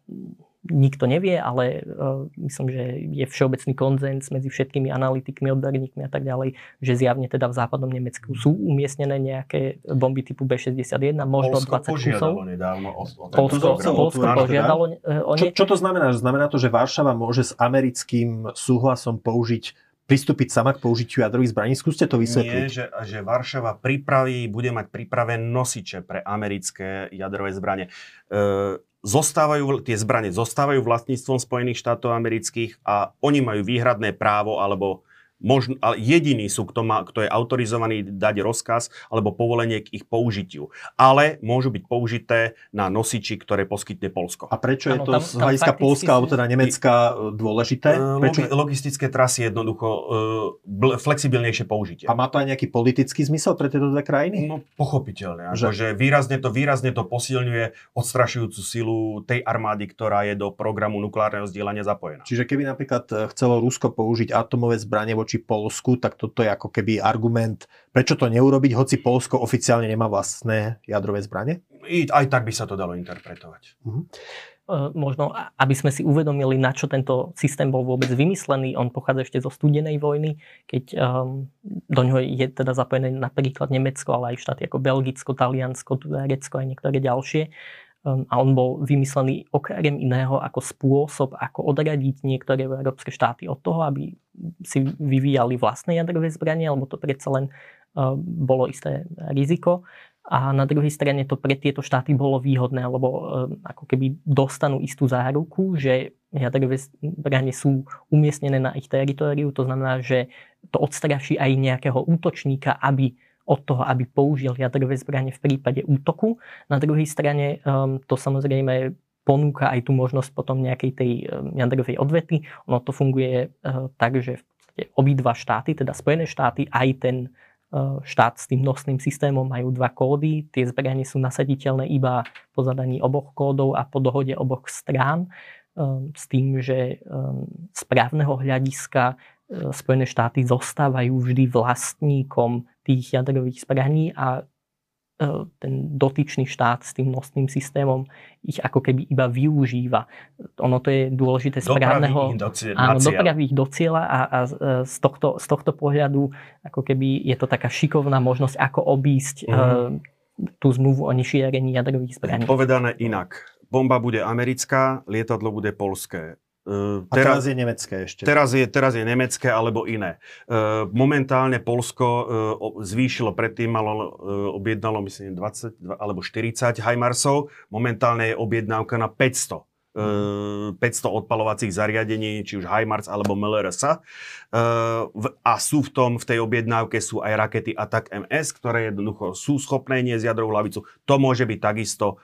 nikto nevie, ale uh, myslím, že je všeobecný konzens medzi všetkými analytikmi, odborníkmi a tak ďalej, že zjavne teda v západnom Nemecku sú umiestnené nejaké bomby typu B-61, možno Polsko 20 kusov. nedávno o, o Polsko, Polsko požiadalo uh, o ne... čo, čo to znamená? Znamená to, že Varšava môže s americkým súhlasom použiť pristúpiť sama k použitiu jadrových zbraní? Skúste to vysvetliť. Nie, že, že Varšava pripraví, bude mať pripravené nosiče pre americké jadrové zbranie. E, zostávajú, tie zbranie zostávajú vlastníctvom Spojených štátov amerických a oni majú výhradné právo alebo možno, ale jediní sú, kto, má, kto je autorizovaný dať rozkaz alebo povolenie k ich použitiu. Ale môžu byť použité na nosiči, ktoré poskytne Polsko. A prečo ano, je to tam, z hľadiska Polska alebo teda Nemecka e, dôležité? E, prečo? Logistické trasy jednoducho uh, flexibilnejšie použitie. A má to aj nejaký politický zmysel pre tieto dve krajiny? No pochopiteľne. Že... Akože výrazne, to, výrazne to posilňuje odstrašujúcu silu tej armády, ktorá je do programu nukleárneho zdieľania zapojená. Čiže keby napríklad chcelo Rusko použiť atomové zbranie voči Polsku, tak toto je ako keby argument, prečo to neurobiť, hoci Polsko oficiálne nemá vlastné jadrové zbranie? I, aj tak by sa to dalo interpretovať. Uh-huh. Možno, aby sme si uvedomili, na čo tento systém bol vôbec vymyslený. On pochádza ešte zo studenej vojny, keď um, do ňoho je teda zapojené napríklad Nemecko, ale aj štáty ako Belgicko, Taliansko, Turecko aj niektoré ďalšie. Um, a on bol vymyslený okrem iného ako spôsob, ako odradiť niektoré európske štáty od toho, aby si vyvíjali vlastné jadrové zbranie, lebo to predsa len uh, bolo isté riziko. A na druhej strane to pre tieto štáty bolo výhodné, lebo uh, ako keby dostanú istú záruku, že jadrové zbranie sú umiestnené na ich teritoriu. To znamená, že to odstraší aj nejakého útočníka, aby od toho, aby použil jadrové zbranie v prípade útoku. Na druhej strane um, to samozrejme ponúka aj tú možnosť potom nejakej tej jadrovej odvety. Ono to funguje uh, tak, že obidva štáty, teda Spojené štáty, aj ten uh, štát s tým nosným systémom majú dva kódy. Tie zbranie sú nasaditeľné iba po zadaní oboch kódov a po dohode oboch strán. Um, s tým, že um, z právneho hľadiska Spojené štáty zostávajú vždy vlastníkom tých jadrových zbraní a e, ten dotyčný štát s tým nosným systémom ich ako keby iba využíva. Ono to je dôležité z právneho... Áno, dopraví ich do cieľa a, a z, tohto, z tohto pohľadu ako keby je to taká šikovná možnosť, ako obísť mm-hmm. tú zmluvu o nešírení jadrových zbraní. Povedané inak. Bomba bude americká, lietadlo bude polské. Uh, teraz, a teraz je nemecké ešte. Teraz je, teraz je nemecké alebo iné. Uh, momentálne Polsko uh, zvýšilo, predtým malo, objednalo myslím 20 alebo 40 Heimarsov, momentálne je objednávka na 500. Uh, 500 odpalovacích zariadení, či už HIMARS alebo MLRS. A sú v tom, v tej objednávke sú aj rakety Attack MS, ktoré jednoducho sú schopné niesť jadrovú hlavicu. To môže byť takisto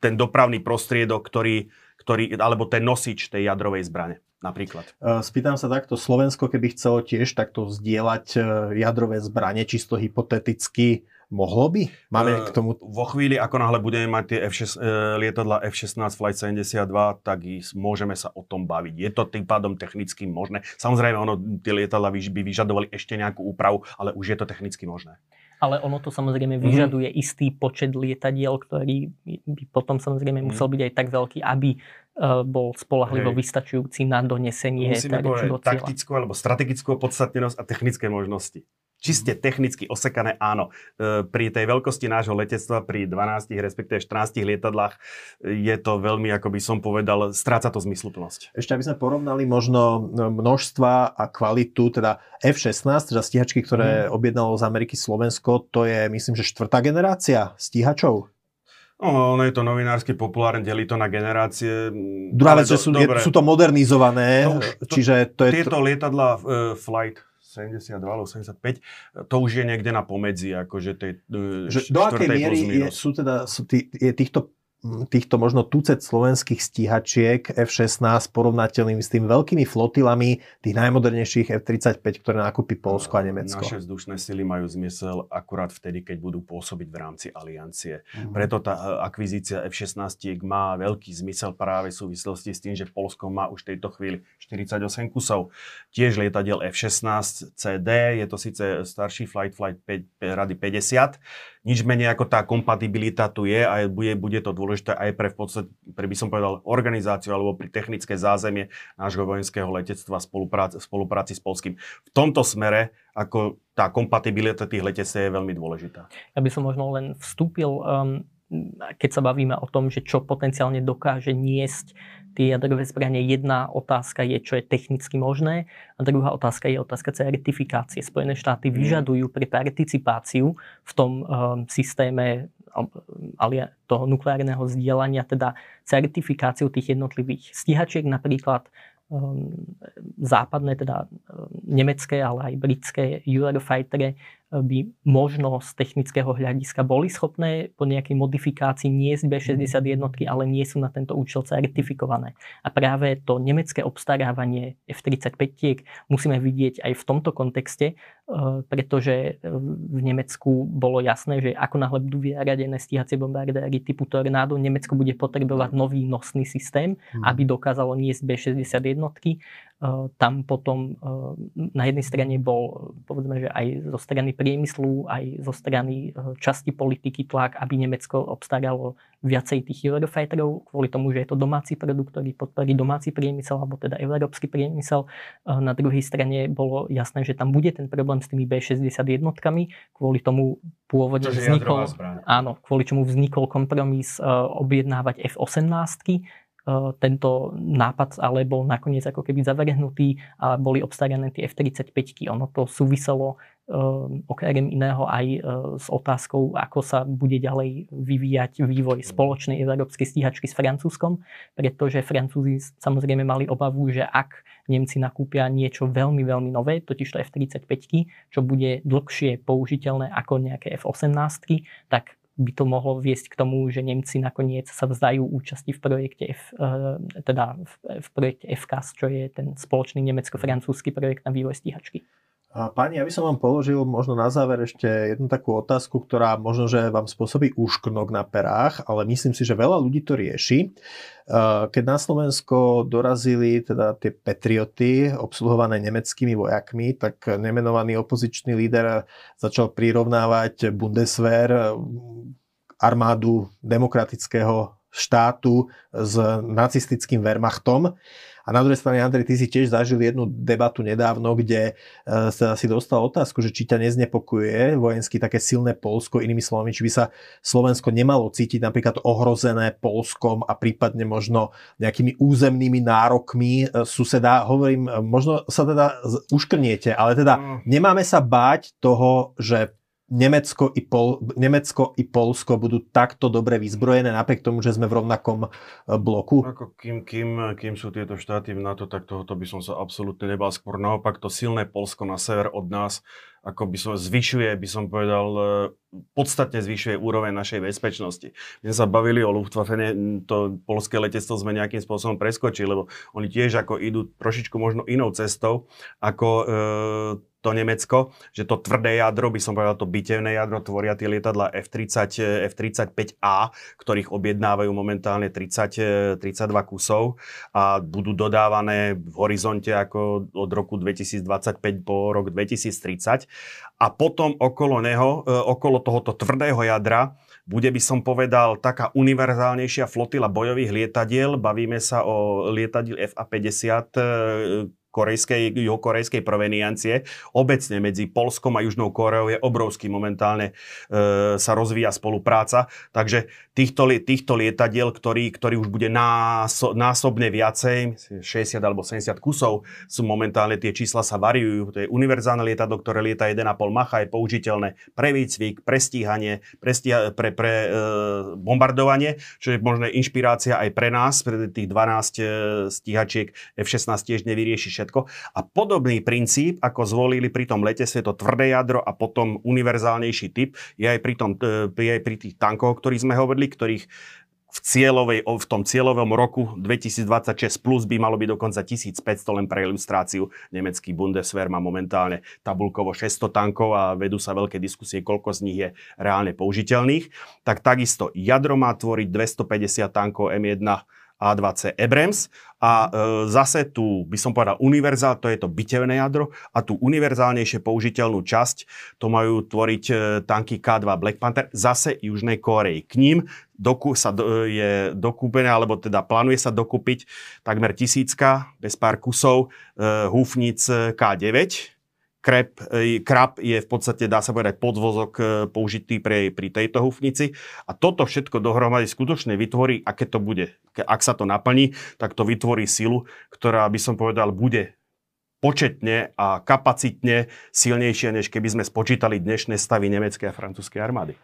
ten dopravný prostriedok, ktorý ktorý, alebo ten nosič tej jadrovej zbrane napríklad. E, spýtam sa takto, Slovensko keby chcelo tiež takto zdieľať e, jadrové zbranie, čisto hypoteticky, mohlo by? Máme e, k tomu... Vo chvíli, ako náhle budeme mať tie F6, lietadla F-16 Flight 72, tak môžeme sa o tom baviť. Je to tým pádom technicky možné. Samozrejme, ono, tie lietadla by vyžadovali ešte nejakú úpravu, ale už je to technicky možné ale ono to samozrejme mhm. vyžaduje mm. istý počet lietadiel, ktorý by potom samozrejme mm. musel byť aj tak veľký, aby uh, bol spolahlivo Hej. vystačujúci na donesenie Musíme povedať taktickú alebo strategickú podstatnenosť a technické možnosti čiste technicky osekané, áno. E, pri tej veľkosti nášho letectva, pri 12, respektíve 14 lietadlách, je to veľmi, ako by som povedal, stráca to zmysluplnosť. Ešte aby sme porovnali možno množstva a kvalitu, teda F-16, teda stíhačky, ktoré hmm. objednalo z Ameriky Slovensko, to je myslím, že štvrtá generácia stíhačov. No, ono je to novinársky populárne, delí to na generácie. Druhá vec, že sú, je, sú to modernizované, to, to, čiže to je... Tieto lietadla uh, Flight 72 alebo 75, to už je niekde na pomedzi, akože tej e, že Do akej miery je, sú teda, sú tý, je týchto týchto možno tucet slovenských stíhačiek F-16 porovnateľným s tými veľkými flotilami tých najmodernejších F-35, ktoré nakúpi Polsko a Nemecko. Naše vzdušné sily majú zmysel akurát vtedy, keď budú pôsobiť v rámci aliancie. Mm. Preto tá e, akvizícia F-16 má veľký zmysel práve v súvislosti s tým, že Polsko má už v tejto chvíli 48 kusov. Tiež lietadiel F-16 CD, je to síce starší Flight Flight 5, rady 50, nič menej ako tá kompatibilita tu je a bude, bude to dôležité aj pre, v podstate, pre by som povedal, organizáciu alebo pri technické zázemie nášho vojenského letectva v spolupráci, s Polským. V tomto smere ako tá kompatibilita tých letectv je veľmi dôležitá. Ja by som možno len vstúpil, um, keď sa bavíme o tom, že čo potenciálne dokáže niesť tie jadrové zbranie. Jedna otázka je, čo je technicky možné a druhá otázka je otázka certifikácie. Spojené štáty mm. vyžadujú pre participáciu v tom um, systéme ale toho nukleárneho zdieľania, teda certifikáciu tých jednotlivých stíhačiek napríklad západné, teda nemecké, ale aj britské Eurofightere by možno z technického hľadiska boli schopné po nejakej modifikácii niesť B-60 jednotky, ale nie sú na tento účel certifikované. A práve to nemecké obstarávanie F-35 musíme vidieť aj v tomto kontexte, Eh, pretože eh, v Nemecku bolo jasné, že ako náhle budú vyradené stíhacie bombardéry typu Tornado, Nemecko bude potrebovať nový nosný systém, hmm. aby dokázalo niesť B-60 jednotky. Eh, tam potom na jednej strane bol, povedzme, že aj zo strany priemyslu, aj zo strany časti politiky tlak, aby Nemecko obstaralo viacej tých Eurofighterov, kvôli tomu, že je to domáci produkt, ktorý podporí domáci priemysel, alebo teda európsky priemysel. Na druhej strane bolo jasné, že tam bude ten problém s tými B60 jednotkami, kvôli tomu pôvodne Čože vznikol, áno, kvôli čomu vznikol kompromis objednávať F-18, tento nápad ale bol nakoniec ako keby zavrhnutý a boli obstarané tie F-35. Ono to súviselo okrem iného aj e, s otázkou, ako sa bude ďalej vyvíjať vývoj spoločnej európskej stíhačky s Francúzskom, pretože Francúzi samozrejme mali obavu, že ak Nemci nakúpia niečo veľmi, veľmi nové, totiž to F-35, čo bude dlhšie použiteľné ako nejaké F-18, tak by to mohlo viesť k tomu, že Nemci nakoniec sa vzdajú účasti v projekte, F, e, teda v projekte FCAS, čo je ten spoločný nemecko-francúzsky projekt na vývoj stíhačky. Pani, ja by som vám položil možno na záver ešte jednu takú otázku, ktorá možno, že vám spôsobí úšknok na perách, ale myslím si, že veľa ľudí to rieši. Keď na Slovensko dorazili teda tie Patrioty obsluhované nemeckými vojakmi, tak nemenovaný opozičný líder začal prirovnávať Bundeswehr, armádu demokratického štátu s nacistickým Wehrmachtom. A na druhej strane, Andrej, ty si tiež zažil jednu debatu nedávno, kde e, sa si dostal otázku, že či ťa neznepokuje vojensky také silné Polsko, inými slovami, či by sa Slovensko nemalo cítiť napríklad ohrozené Polskom a prípadne možno nejakými územnými nárokmi e, suseda. Hovorím, e, možno sa teda uškrniete, ale teda mm. nemáme sa báť toho, že Nemecko i, Pol, Nemecko i Polsko budú takto dobre vyzbrojené, napriek tomu, že sme v rovnakom e, bloku? Ako kým, kým, kým sú tieto štáty v NATO, tak tohoto by som sa absolútne nebal. Skôr naopak to silné Polsko na sever od nás, ako by som zvyšuje, by som povedal, e, podstatne zvyšuje úroveň našej bezpečnosti. My sme sa bavili o Luftwaffe, to polské letectvo sme nejakým spôsobom preskočili, lebo oni tiež ako idú trošičku možno inou cestou, ako e, to Nemecko, že to tvrdé jadro, by som povedal to bitevné jadro, tvoria tie lietadla F-30, F-35A, ktorých objednávajú momentálne 30, 32 kusov a budú dodávané v horizonte ako od roku 2025 po rok 2030. A potom okolo neho, e, okolo tohoto tvrdého jadra, bude by som povedal taká univerzálnejšia flotila bojových lietadiel. Bavíme sa o lietadiel FA-50, korejskej, juhokorejskej proveniencie. Obecne medzi Polskom a Južnou Koreou je obrovský momentálne e, sa rozvíja spolupráca. Takže týchto, týchto lietadiel, ktorý, ktorý už bude náso, násobne viacej, 60 alebo 70 kusov, sú momentálne tie čísla sa variujú. To je univerzálne lietadlo, ktoré lieta 1,5 macha, je použiteľné pre výcvik, pre stíhanie, pre, stíha, pre, pre e, bombardovanie, čo je možno inšpirácia aj pre nás, pre tých 12 e, stíhačiek F-16 tiež nevyrieši všetko. A podobný princíp, ako zvolili pri tom lete, je to tvrdé jadro a potom univerzálnejší typ, je aj pri, tom, je aj pri tých tankoch, o ktorých sme hovorili, ktorých v, cieľovej, v tom cieľovom roku 2026 plus by malo byť dokonca 1500 len pre ilustráciu. Nemecký Bundeswehr má momentálne tabulkovo 600 tankov a vedú sa veľké diskusie, koľko z nich je reálne použiteľných. Tak takisto jadro má tvoriť 250 tankov M1 a2C Abrams. A e, zase tu by som povedal univerzál, to je to bitevné jadro a tú univerzálnejšie použiteľnú časť to majú tvoriť e, tanky K2 Black Panther zase Južnej Koreji. K ním doku, sa do, je dokúpené, alebo teda plánuje sa dokúpiť takmer tisícka bez pár kusov e, húfnic K9 Krep, e, krab je v podstate, dá sa povedať, podvozok e, použitý pre, pri tejto hufnici. A toto všetko dohromady skutočne vytvorí, aké to bude. Ak sa to naplní, tak to vytvorí silu, ktorá by som povedal, bude početne a kapacitne silnejšie, než keby sme spočítali dnešné stavy nemeckej a francúzskej armády.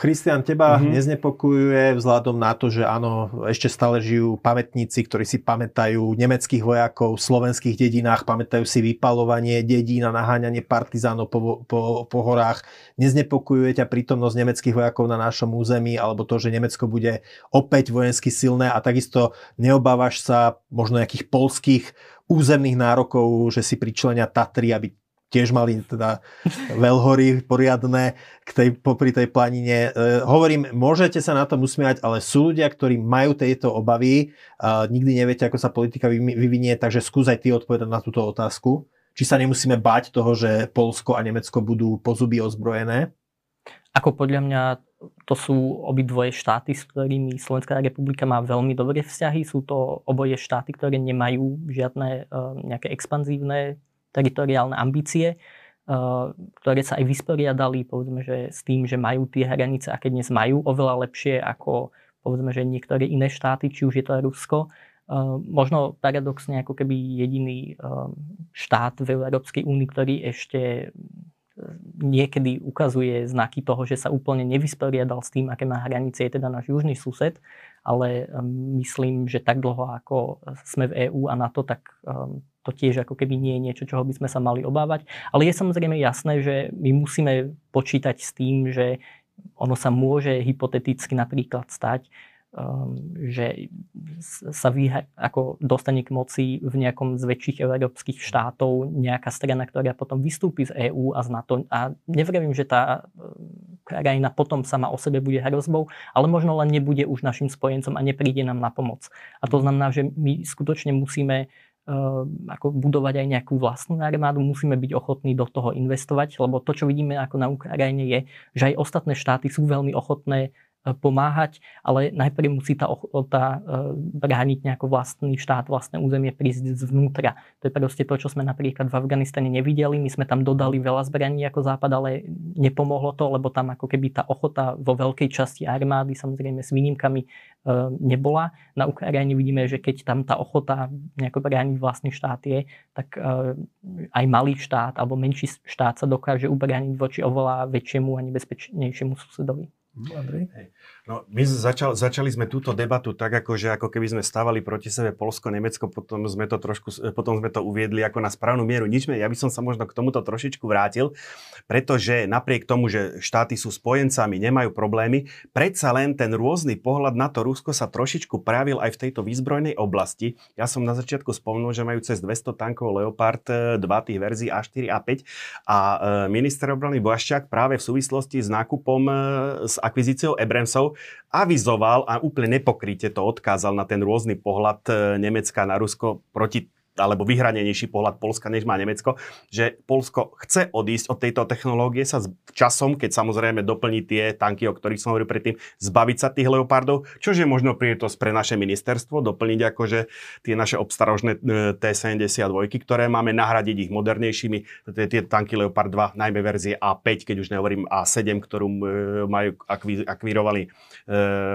Christian, teba uh-huh. neznepokojuje vzhľadom na to, že áno, ešte stále žijú pamätníci, ktorí si pamätajú nemeckých vojakov v slovenských dedinách, pamätajú si vypalovanie dedín a naháňanie partizánov po, po, po horách. Neznepokojuje ťa prítomnosť nemeckých vojakov na našom území alebo to, že Nemecko bude opäť vojensky silné a takisto neobávaš sa možno nejakých polských územných nárokov, že si pričlenia Tatry, aby tiež mali teda veľhory poriadne k tej, popri tej planine. E, hovorím, môžete sa na to usmiať, ale sú ľudia, ktorí majú tieto obavy. nikdy neviete, ako sa politika vyvinie, takže skús aj ty odpovedať na túto otázku. Či sa nemusíme bať toho, že Polsko a Nemecko budú pozuby ozbrojené? Ako podľa mňa to sú obidvoje štáty, s ktorými Slovenská republika má veľmi dobré vzťahy. Sú to oboje štáty, ktoré nemajú žiadne uh, nejaké expanzívne teritoriálne ambície, uh, ktoré sa aj vysporiadali povedzme, že s tým, že majú tie hranice, aké dnes majú, oveľa lepšie ako povedzme, že niektoré iné štáty, či už je to Rusko. Uh, možno paradoxne ako keby jediný štát v Európskej únii, ktorý ešte niekedy ukazuje znaky toho, že sa úplne nevysporiadal s tým, aké má hranice, je teda náš južný sused, ale um, myslím, že tak dlho ako sme v EÚ a NATO, tak um, to tiež ako keby nie je niečo, čoho by sme sa mali obávať. Ale je samozrejme jasné, že my musíme počítať s tým, že ono sa môže hypoteticky napríklad stať, um, že sa vyha- ako dostane k moci v nejakom z väčších európskych štátov nejaká strana, ktorá potom vystúpi z EÚ a z NATO. A nevravím, že tá um, krajina potom sama o sebe bude hrozbou, ale možno len nebude už našim spojencom a nepríde nám na pomoc. A to znamená, že my skutočne musíme um, ako budovať aj nejakú vlastnú armádu, musíme byť ochotní do toho investovať, lebo to, čo vidíme ako na Ukrajine je, že aj ostatné štáty sú veľmi ochotné pomáhať, ale najprv musí tá ochota e, brániť nejako vlastný štát, vlastné územie prísť zvnútra. To je proste to, čo sme napríklad v Afganistane nevideli. My sme tam dodali veľa zbraní ako Západ, ale nepomohlo to, lebo tam ako keby tá ochota vo veľkej časti armády, samozrejme s výnimkami, e, nebola. Na Ukrajine vidíme, že keď tam tá ochota nejako brániť vlastný štát je, tak aj malý štát alebo menší štát sa dokáže ubrániť voči oveľa väčšiemu a nebezpečnejšiemu susedovi. Andrej? No, my začal, začali sme túto debatu tak, ako, že ako keby sme stavali proti sebe Polsko, Nemecko, potom sme to trošku, potom sme to uviedli ako na správnu mieru. Nič, ja by som sa možno k tomuto trošičku vrátil, pretože napriek tomu, že štáty sú spojencami, nemajú problémy, predsa len ten rôzny pohľad na to Rusko sa trošičku pravil aj v tejto výzbrojnej oblasti. Ja som na začiatku spomenul, že majú cez 200 tankov Leopard 2 e, tých verzií A4 a 5 a e, minister obrany Boaščák práve v súvislosti s nákupom, e, s akvizíciou Ebremsov avizoval a úplne nepokryte to odkázal na ten rôzny pohľad e, Nemecka na Rusko proti alebo vyhranenejší pohľad Polska, než má Nemecko, že Polsko chce odísť od tejto technológie sa časom, keď samozrejme doplní tie tanky, o ktorých som hovoril predtým, zbaviť sa tých leopardov, čože je možno príležitosť pre naše ministerstvo, doplniť akože tie naše obstarožné e, T-72, ktoré máme nahradiť ich modernejšími, tie, tanky Leopard 2, najmä verzie A5, keď už nehovorím A7, ktorú e, majú akví, akvírovaní e,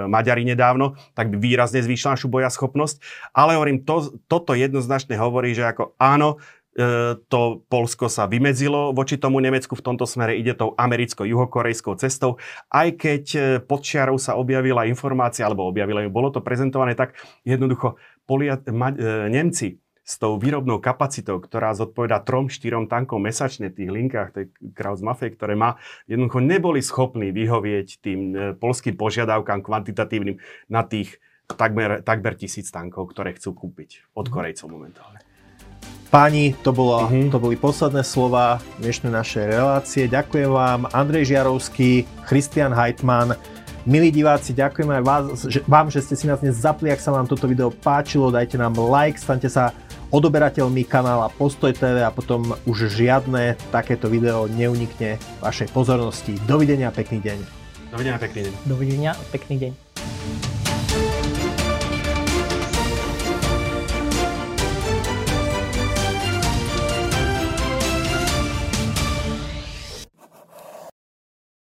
Maďari nedávno, tak by výrazne zvýšila našu bojaschopnosť. Ale hovorím, to, toto jednoznačne hovorí hovorí, že ako áno, e, to Polsko sa vymedzilo voči tomu Nemecku v tomto smere, ide tou americko-juhokorejskou cestou. Aj keď e, pod čiarou sa objavila informácia, alebo objavila, bolo to prezentované tak jednoducho, Polia, ma, e, Nemci s tou výrobnou kapacitou, ktorá zodpoveda 3-4 tankom mesačne v tých linkách, tej Kraus Mafie, ktoré má, jednoducho neboli schopní vyhovieť tým polským požiadavkám kvantitatívnym na tých takmer, takmer tisíc tankov, ktoré chcú kúpiť od mhm. Korejcov momentálne. Páni, to, bolo, uh-huh. to boli posledné slova dnešnej našej relácie. Ďakujem vám Andrej Žiarovský, Christian Heitmann. Milí diváci, ďakujem aj vás, že, vám, že ste si nás dnes zapli. Ak sa vám toto video páčilo, dajte nám like, stante sa odoberateľmi kanála Postoj TV a potom už žiadne takéto video neunikne vašej pozornosti. Dovidenia, pekný deň. Dovidenia, pekný deň. Dovidenia, pekný deň.